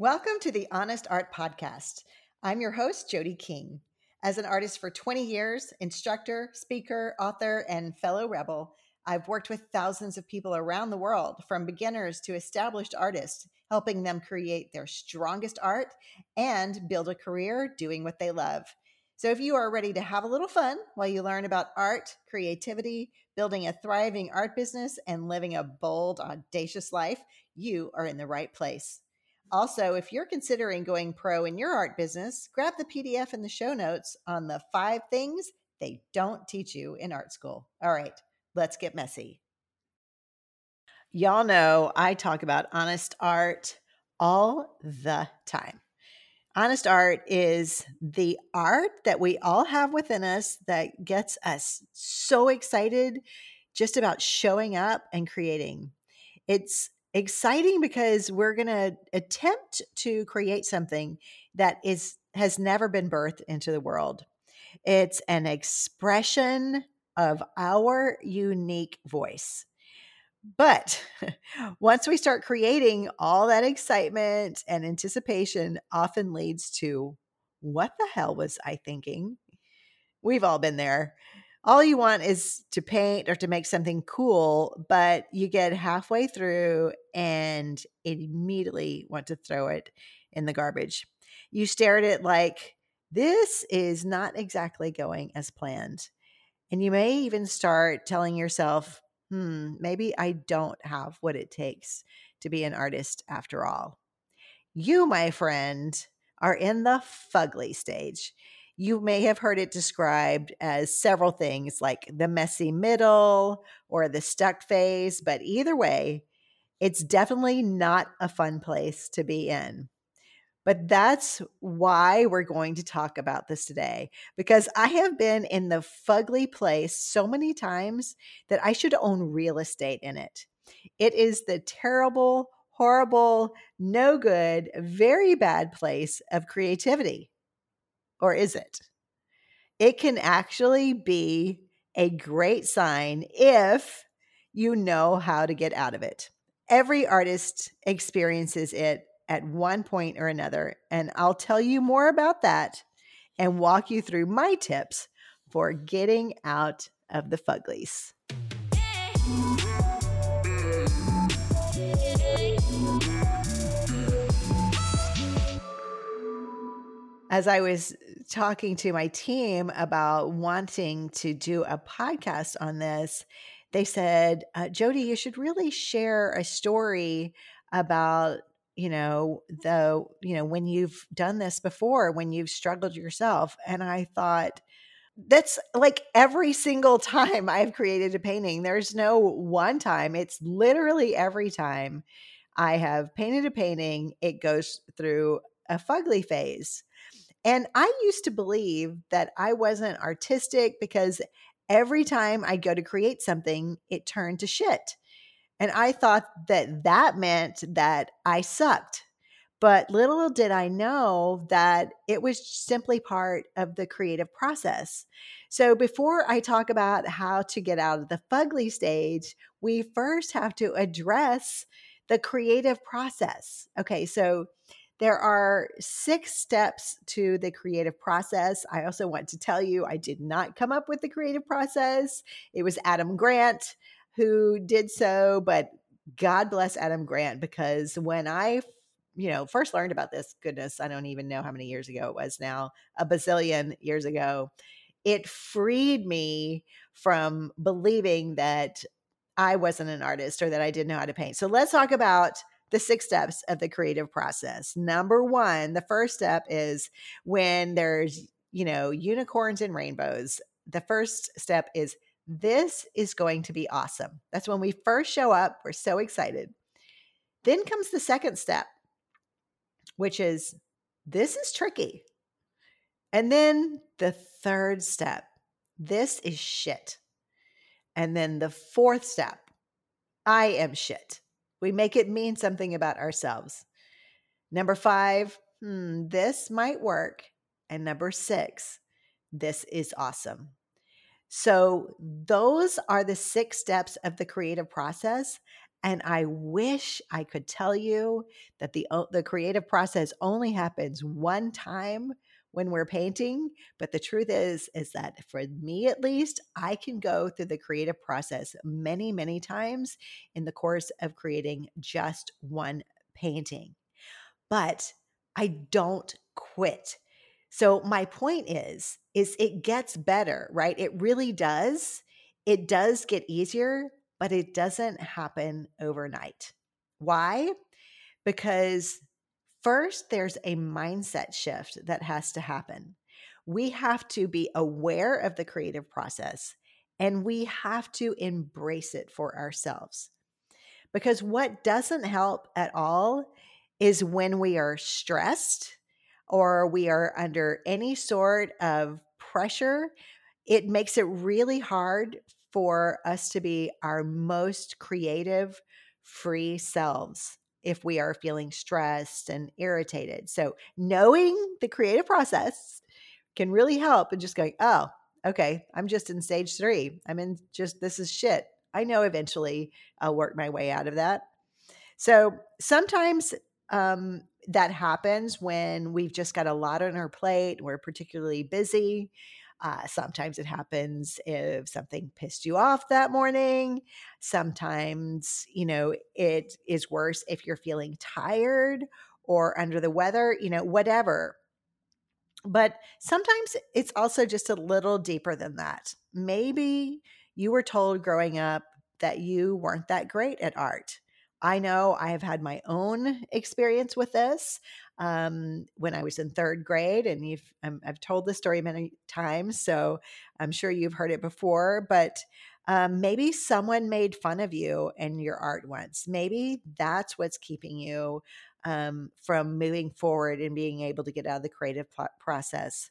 Welcome to the Honest Art Podcast. I'm your host, Jodie King. As an artist for 20 years, instructor, speaker, author, and fellow rebel, I've worked with thousands of people around the world, from beginners to established artists, helping them create their strongest art and build a career doing what they love. So, if you are ready to have a little fun while you learn about art, creativity, building a thriving art business, and living a bold, audacious life, you are in the right place. Also, if you're considering going pro in your art business, grab the PDF in the show notes on the five things they don't teach you in art school. All right, let's get messy. Y'all know I talk about honest art all the time. Honest art is the art that we all have within us that gets us so excited just about showing up and creating. It's exciting because we're going to attempt to create something that is has never been birthed into the world. It's an expression of our unique voice. But once we start creating, all that excitement and anticipation often leads to what the hell was I thinking? We've all been there all you want is to paint or to make something cool, but you get halfway through and immediately want to throw it in the garbage. You stare at it like, this is not exactly going as planned. And you may even start telling yourself, hmm, maybe I don't have what it takes to be an artist after all. You, my friend, are in the fugly stage you may have heard it described as several things like the messy middle or the stuck phase, but either way, it's definitely not a fun place to be in. But that's why we're going to talk about this today, because I have been in the fugly place so many times that I should own real estate in it. It is the terrible, horrible, no good, very bad place of creativity. Or is it? It can actually be a great sign if you know how to get out of it. Every artist experiences it at one point or another. And I'll tell you more about that and walk you through my tips for getting out of the fuglies. as I was talking to my team about wanting to do a podcast on this, they said, uh, Jodie, you should really share a story about you know the you know when you've done this before when you've struggled yourself. And i thought that's like every single time i've created a painting there's no one time it's literally every time i have painted a painting it goes through a fugly phase and I used to believe that I wasn't artistic because every time I go to create something, it turned to shit. And I thought that that meant that I sucked. But little did I know that it was simply part of the creative process. So before I talk about how to get out of the fugly stage, we first have to address the creative process. Okay, so there are six steps to the creative process. I also want to tell you, I did not come up with the creative process. It was Adam Grant who did so, but God bless Adam Grant because when I you know, first learned about this, goodness, I don't even know how many years ago it was now, a bazillion years ago. It freed me from believing that I wasn't an artist or that I didn't know how to paint. So let's talk about the six steps of the creative process. Number one, the first step is when there's, you know, unicorns and rainbows. The first step is this is going to be awesome. That's when we first show up. We're so excited. Then comes the second step. which is this is tricky. And then the third step this is shit. And then the fourth step I am shit. We make it mean something about ourselves. Number five, hmm, this might work. And number six, this is awesome. So, those are the six steps of the creative process. And I wish I could tell you that the, the creative process only happens one time when we're painting but the truth is is that for me at least i can go through the creative process many many times in the course of creating just one painting but i don't quit. So my point is is it gets better right? It really does. It does get easier but it doesn't happen overnight. Why? Because First, there's a mindset shift that has to happen. We have to be aware of the creative process and we have to embrace it for ourselves. Because what doesn't help at all is when we are stressed or we are under any sort of pressure, it makes it really hard for us to be our most creative, free selves if we are feeling stressed and irritated. So, knowing the creative process can really help and just going, oh, okay, I'm just in stage three. I'm in just, this is shit. I know eventually I'll work my way out of that. So, sometimes um, that happens when we've just got a lot on our plate, we're particularly busy. Uh, sometimes it happens if something pissed you off that morning. Sometimes, you know, it is worse if you're feeling tired or under the weather, you know, whatever. But sometimes it's also just a little deeper than that. Maybe you were told growing up that you weren't that great at art. I know I have had my own experience with this um, when I was in third grade, and you've i have told the story many times, so I'm sure you've heard it before. But um, maybe someone made fun of you and your art once. Maybe that's what's keeping you um, from moving forward and being able to get out of the creative process.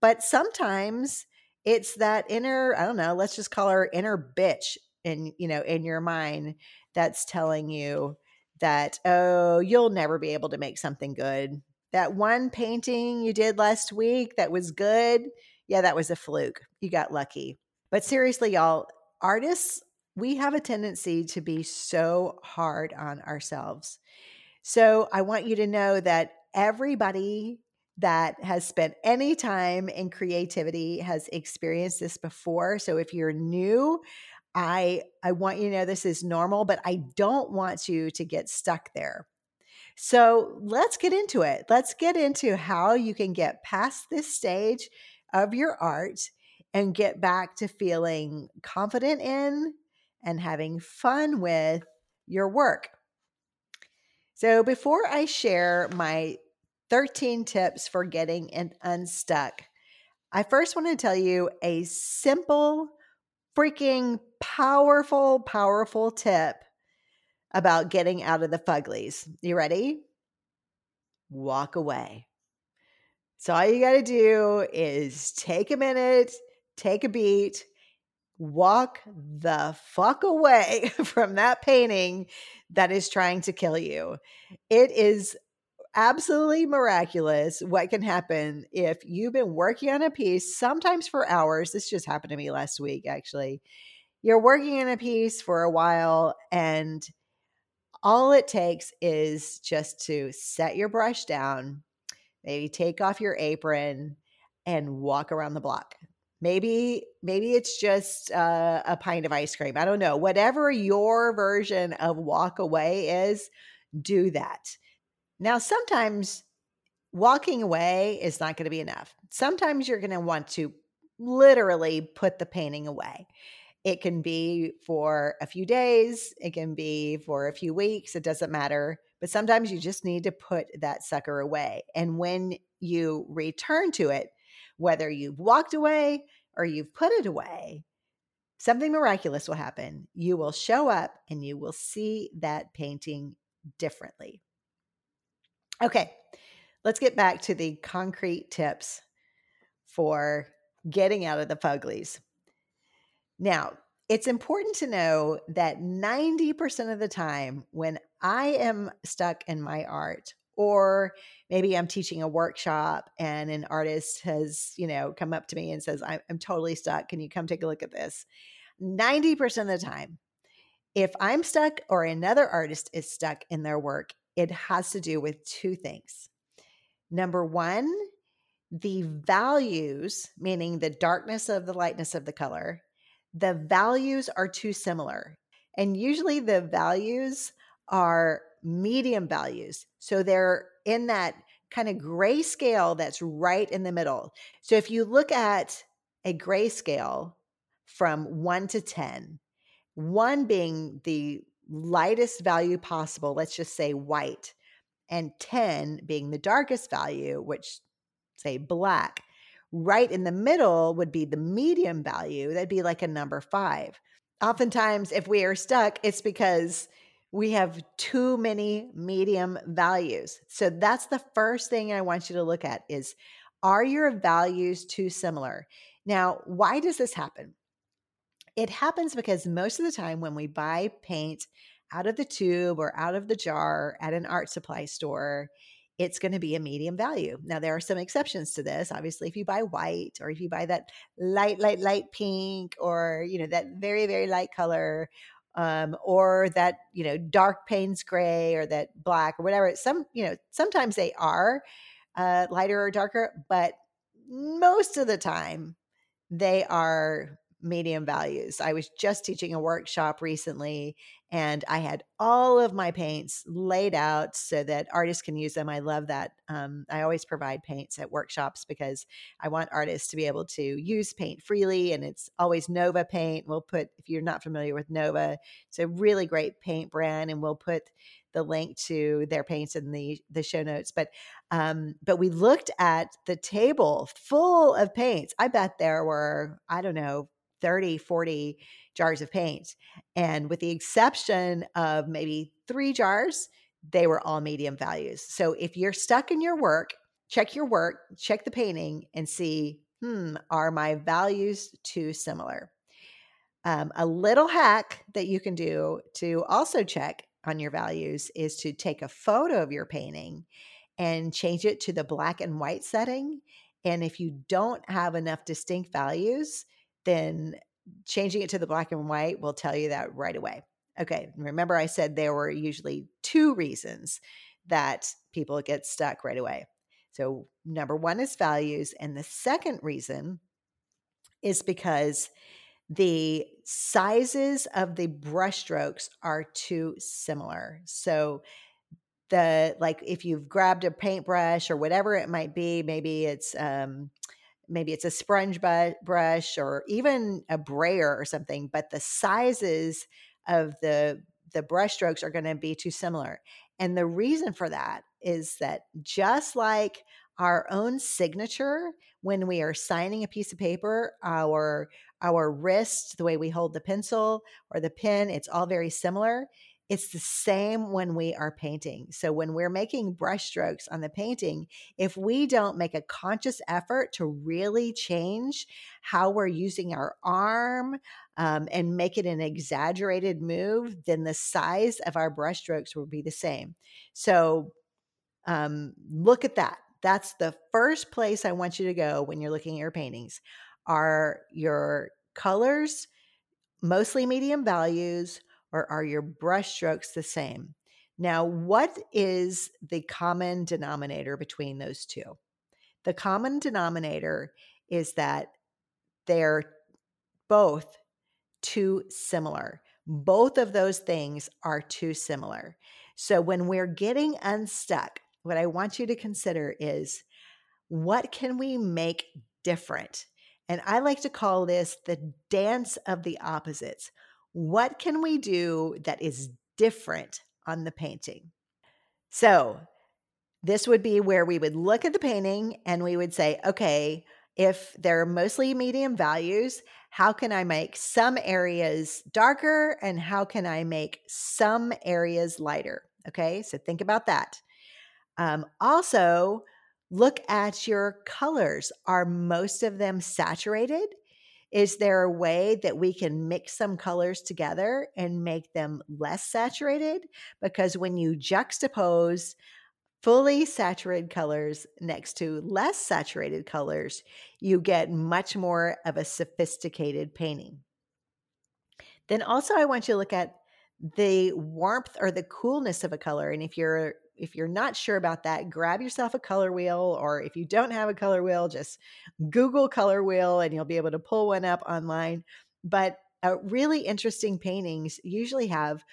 But sometimes it's that inner, I don't know, let's just call her inner bitch in you know in your mind that's telling you that, oh, you'll never be able to make something good. That one painting you did last week that was good, yeah, that was a fluke. You got lucky. But seriously, y'all, artists, we have a tendency to be so hard on ourselves. So I want you to know that everybody that has spent any time in creativity has experienced this before. So if you're new, I I want you to know this is normal, but I don't want you to get stuck there. So let's get into it. Let's get into how you can get past this stage of your art and get back to feeling confident in and having fun with your work. So, before I share my 13 tips for getting unstuck, I first want to tell you a simple freaking powerful, powerful tip about getting out of the fuglies. You ready? Walk away. So, all you got to do is take a minute, take a beat, walk the fuck away from that painting that is trying to kill you. It is absolutely miraculous what can happen if you've been working on a piece, sometimes for hours. This just happened to me last week, actually. You're working on a piece for a while, and all it takes is just to set your brush down, maybe take off your apron, and walk around the block. Maybe maybe it's just uh, a pint of ice cream. I don't know. Whatever your version of walk away is, do that now, sometimes walking away is not going to be enough. Sometimes you're going to want to literally put the painting away. It can be for a few days, it can be for a few weeks, it doesn't matter. But sometimes you just need to put that sucker away. And when you return to it, whether you've walked away or you've put it away, something miraculous will happen. You will show up and you will see that painting differently. Okay. let's get back to the concrete tips for getting out of the fuglies. Now, it's important to know that 90% of the time when I am stuck in my art, or maybe I'm teaching a workshop and an artist has, you know, come up to me and says, I'm, I'm totally stuck. Can you come take a look at this? 90% of the time, if I'm stuck or another artist is stuck in their work, it has to do with two things. Number one, the values, meaning the darkness of the lightness of the color, the values are too similar. And usually the values are medium values. So they're in that kind of gray scale that's right in the middle. So if you look at a gray scale from one to 10, one being the lightest value possible, let's just say white, and 10 being the darkest value, which say black. Right in the middle would be the medium value. That'd be like a number five. Oftentimes, if we are stuck, it's because we have too many medium values. So that's the first thing I want you to look at is are your values too similar? Now, why does this happen? It happens because most of the time when we buy paint out of the tube or out of the jar at an art supply store, it's going to be a medium value. Now, there are some exceptions to this. Obviously, if you buy white or if you buy that light, light, light pink or, you know, that very, very light color um, or that, you know, dark Payne's gray or that black or whatever, some, you know, sometimes they are uh, lighter or darker, but most of the time they are medium values. I was just teaching a workshop recently and I had all of my paints laid out so that artists can use them. I love that. Um, I always provide paints at workshops because I want artists to be able to use paint freely, and it's always Nova paint. We'll put, if you're not familiar with Nova, it's a really great paint brand, and we'll put the link to their paints in the the show notes. But um, but we looked at the table full of paints. I bet there were I don't know 30, 40 jars of paint. And with the exception of maybe three jars, they were all medium values. So if you're stuck in your work, check your work, check the painting, and see, hmm, are my values too similar? Um, a little hack that you can do to also check on your values is to take a photo of your painting and change it to the black and white setting. And if you don't have enough distinct values, then changing it to the black and white will tell you that right away. Okay, remember I said there were usually two reasons that people get stuck right away. So, number one is values. And the second reason is because the sizes of the brushstrokes are too similar. So, the like if you've grabbed a paintbrush or whatever it might be, maybe it's um, maybe it's a sponge brush or even a brayer or something, but the sizes of the the brush strokes are going to be too similar. And the reason for that is that just like our own signature when we are signing a piece of paper, our our wrist, the way we hold the pencil or the pen, it's all very similar. It's the same when we are painting. So, when we're making brushstrokes on the painting, if we don't make a conscious effort to really change how we're using our arm um, and make it an exaggerated move, then the size of our brushstrokes will be the same. So, um, look at that. That's the first place I want you to go when you're looking at your paintings. Are your colors mostly medium values? Or are your brush strokes the same? Now, what is the common denominator between those two? The common denominator is that they're both too similar. Both of those things are too similar. So when we're getting unstuck, what I want you to consider is what can we make different? And I like to call this the dance of the opposites. What can we do that is different on the painting? So, this would be where we would look at the painting and we would say, okay, if they're mostly medium values, how can I make some areas darker and how can I make some areas lighter? Okay, so think about that. Um, also, look at your colors. Are most of them saturated? Is there a way that we can mix some colors together and make them less saturated? Because when you juxtapose fully saturated colors next to less saturated colors, you get much more of a sophisticated painting. Then also I want you to look at the warmth or the coolness of a color and if you're if you're not sure about that, grab yourself a color wheel, or if you don't have a color wheel, just Google color wheel and you'll be able to pull one up online. But uh, really interesting paintings usually have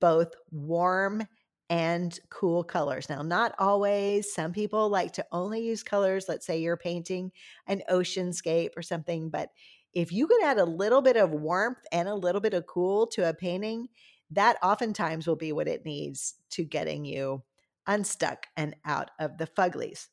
both warm and cool colors. Now, not always. Some people like to only use colors. Let's say you're painting an oceanscape or something, but if you could add a little bit of warmth and a little bit of cool to a painting, that oftentimes will be what it needs to getting you unstuck and out of the fuglies.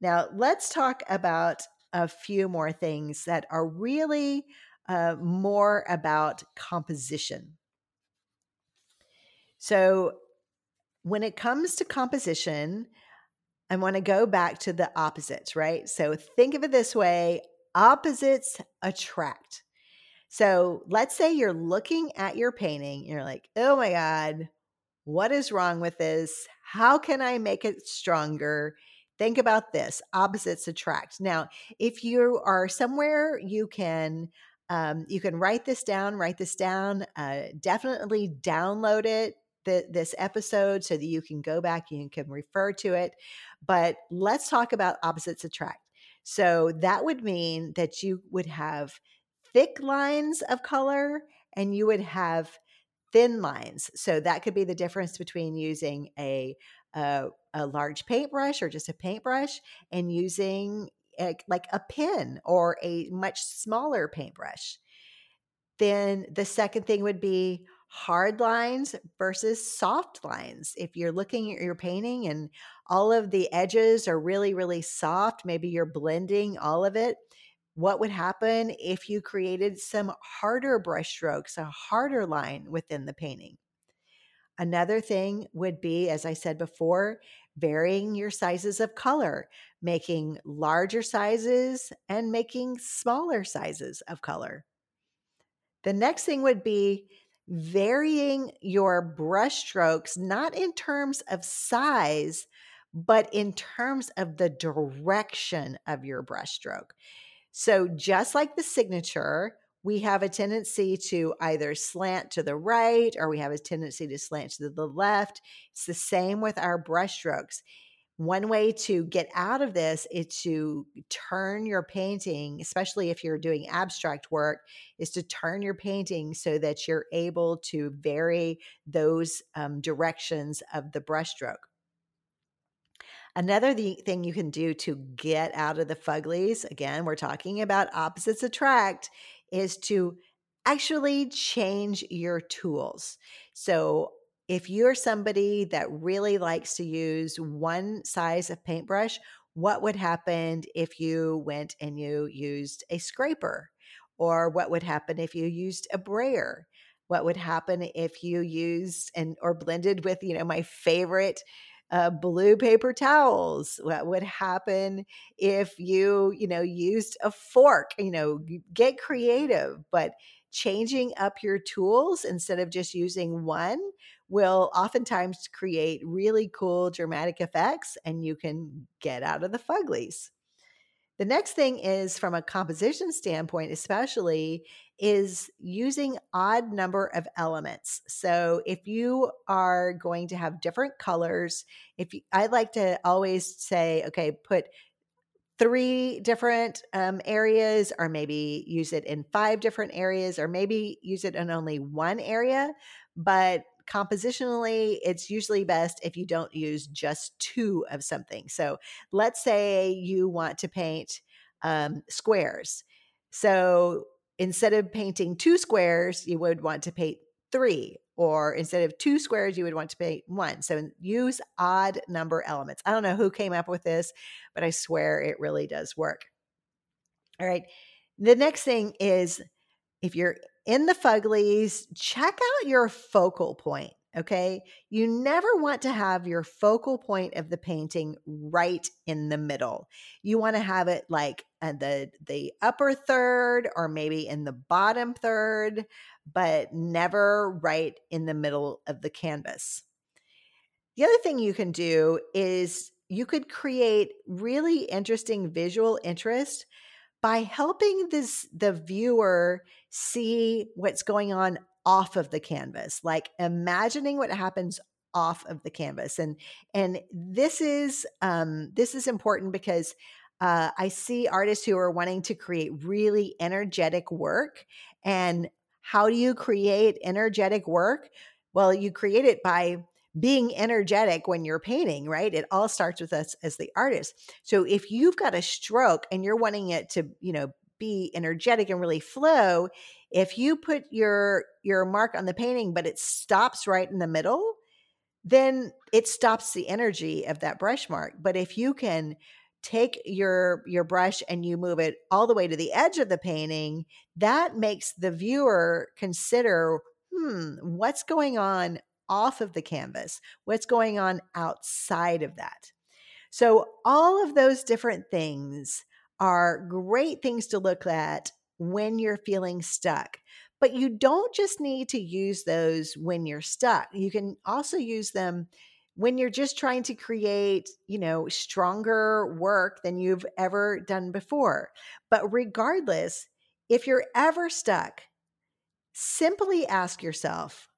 Now, let's talk about a few more things that are really uh, more about composition. So, when it comes to composition, I want to go back to the opposites, right? So, think of it this way opposites attract. So, let's say you're looking at your painting, you're like, oh my God, what is wrong with this? How can I make it stronger? Think about this opposites attract. Now, if you are somewhere you can um, you can write this down, write this down, uh, definitely download it, this episode, so that you can go back, you can refer to it. But let's talk about opposites attract. So that would mean that you would have thick lines of color and you would have thin lines. So that could be the difference between using a a, a large paintbrush or just a paintbrush and using a, like a pen or a much smaller paintbrush. Then the second thing would be hard lines versus soft lines. If you're looking at your painting and all of the edges are really, really soft, maybe you're blending all of it, what would happen if you created some harder brush strokes, a harder line within the painting? Another thing would be, as I said before, varying your sizes of color, making larger sizes and making smaller sizes of color. The next thing would be varying your brush strokes, not in terms of size, but in terms of the direction of your brushstroke. So, just like the signature, we have a tendency to either slant to the right or we have a tendency to slant to the left. It's the same with our brushstrokes. One way to get out of this is to turn your painting, especially if you're doing abstract work, is to turn your painting so that you're able to vary those um, directions of the brushstroke. Another thing you can do to get out of the fuglies, again, we're talking about opposites attract, is to actually change your tools. So, if you're somebody that really likes to use one size of paintbrush, what would happen if you went and you used a scraper? Or what would happen if you used a brayer? What would happen if you used and or blended with, you know, my favorite uh, blue paper towels what would happen if you you know used a fork you know get creative but changing up your tools instead of just using one will oftentimes create really cool dramatic effects and you can get out of the fuglies the next thing is from a composition standpoint, especially, is using odd number of elements. So if you are going to have different colors, if you, I like to always say, okay, put three different um, areas, or maybe use it in five different areas, or maybe use it in only one area. But compositionally, it's usually best if you don't use just two of something. So let's say you want to paint um, squares. So instead of painting two squares, you would want to paint three. Or instead of two squares, you would want to paint one. So use odd number elements. I don't know who came up with this, but I swear it really does work. All right. The next thing is if you're in the fuglies, check out your focal point. Okay. You never want to have your focal point of the painting right in the middle. You want to have it like the the upper third or maybe in the bottom third, but never right in the middle of the canvas. The other thing you can do is you could create really interesting visual interest by helping this the viewer see what's going on off of the canvas like imagining what happens off of the canvas and and this is um this is important because uh, I see artists who are wanting to create really energetic work. And how do you create energetic work? Well, you create it by being energetic when you're painting, right? It all starts with us as the artist. So if you've got a stroke and you're wanting it to, you know, be energetic and really flow, if you put your your mark on the painting but it stops right in the middle, then it stops the energy of that brush mark. But if you can take your your brush and you move it all the way to the edge of the painting, that makes the viewer consider, hmm, what's going on off of the canvas? What's going on outside of that? So, all of those different things are great things to look at when you're feeling stuck. But you don't just need to use those when you're stuck. You can also use them when you're just trying to create, you know, stronger work than you've ever done before. But regardless, if you're ever stuck, simply ask yourself,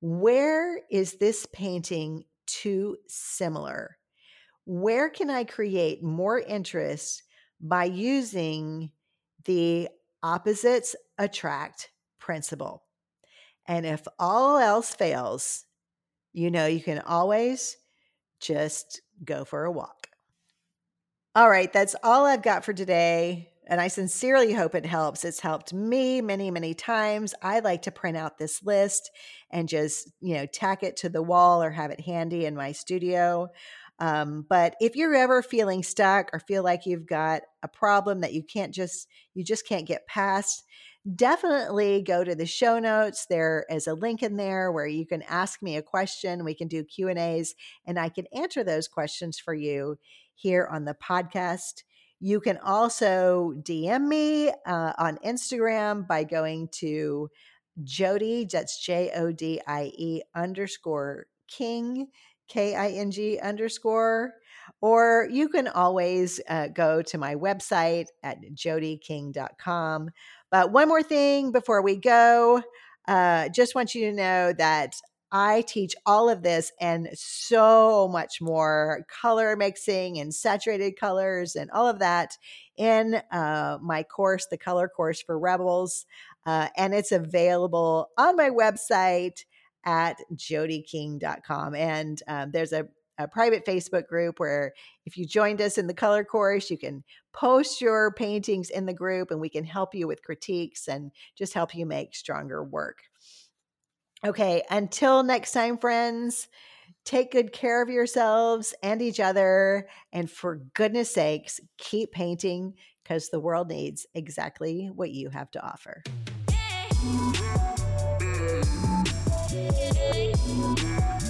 where is this painting too similar? Where can I create more interest by using the opposites attract principle? And if all else fails, you know you can always just go for a walk. All right, that's all I've got for today. And I sincerely hope it helps. It's helped me many, many times. I like to print out this list and just, you know, tack it to the wall or have it handy in my studio. Um, but if you're ever feeling stuck or feel like you've got a problem that you can't just, you just can't get past, definitely go to the show notes there is a link in there where you can ask me a question we can do q and a's and i can answer those questions for you here on the podcast you can also DM me uh, on Instagram by going to Jodie. that's J O D I E underscore King, K I N G underscore. Or you can always uh, go to my website at jodieking.com. But one more thing before we go, uh, just want you to know that I teach all of this and so much more color mixing and saturated colors and all of that in uh, my course, the color course for rebels. Uh, and it's available on my website at jodieking.com. And um, there's a, a private Facebook group where if you joined us in the color course, you can post your paintings in the group and we can help you with critiques and just help you make stronger work. Okay, until next time, friends, take good care of yourselves and each other. And for goodness sakes, keep painting because the world needs exactly what you have to offer. Thank you.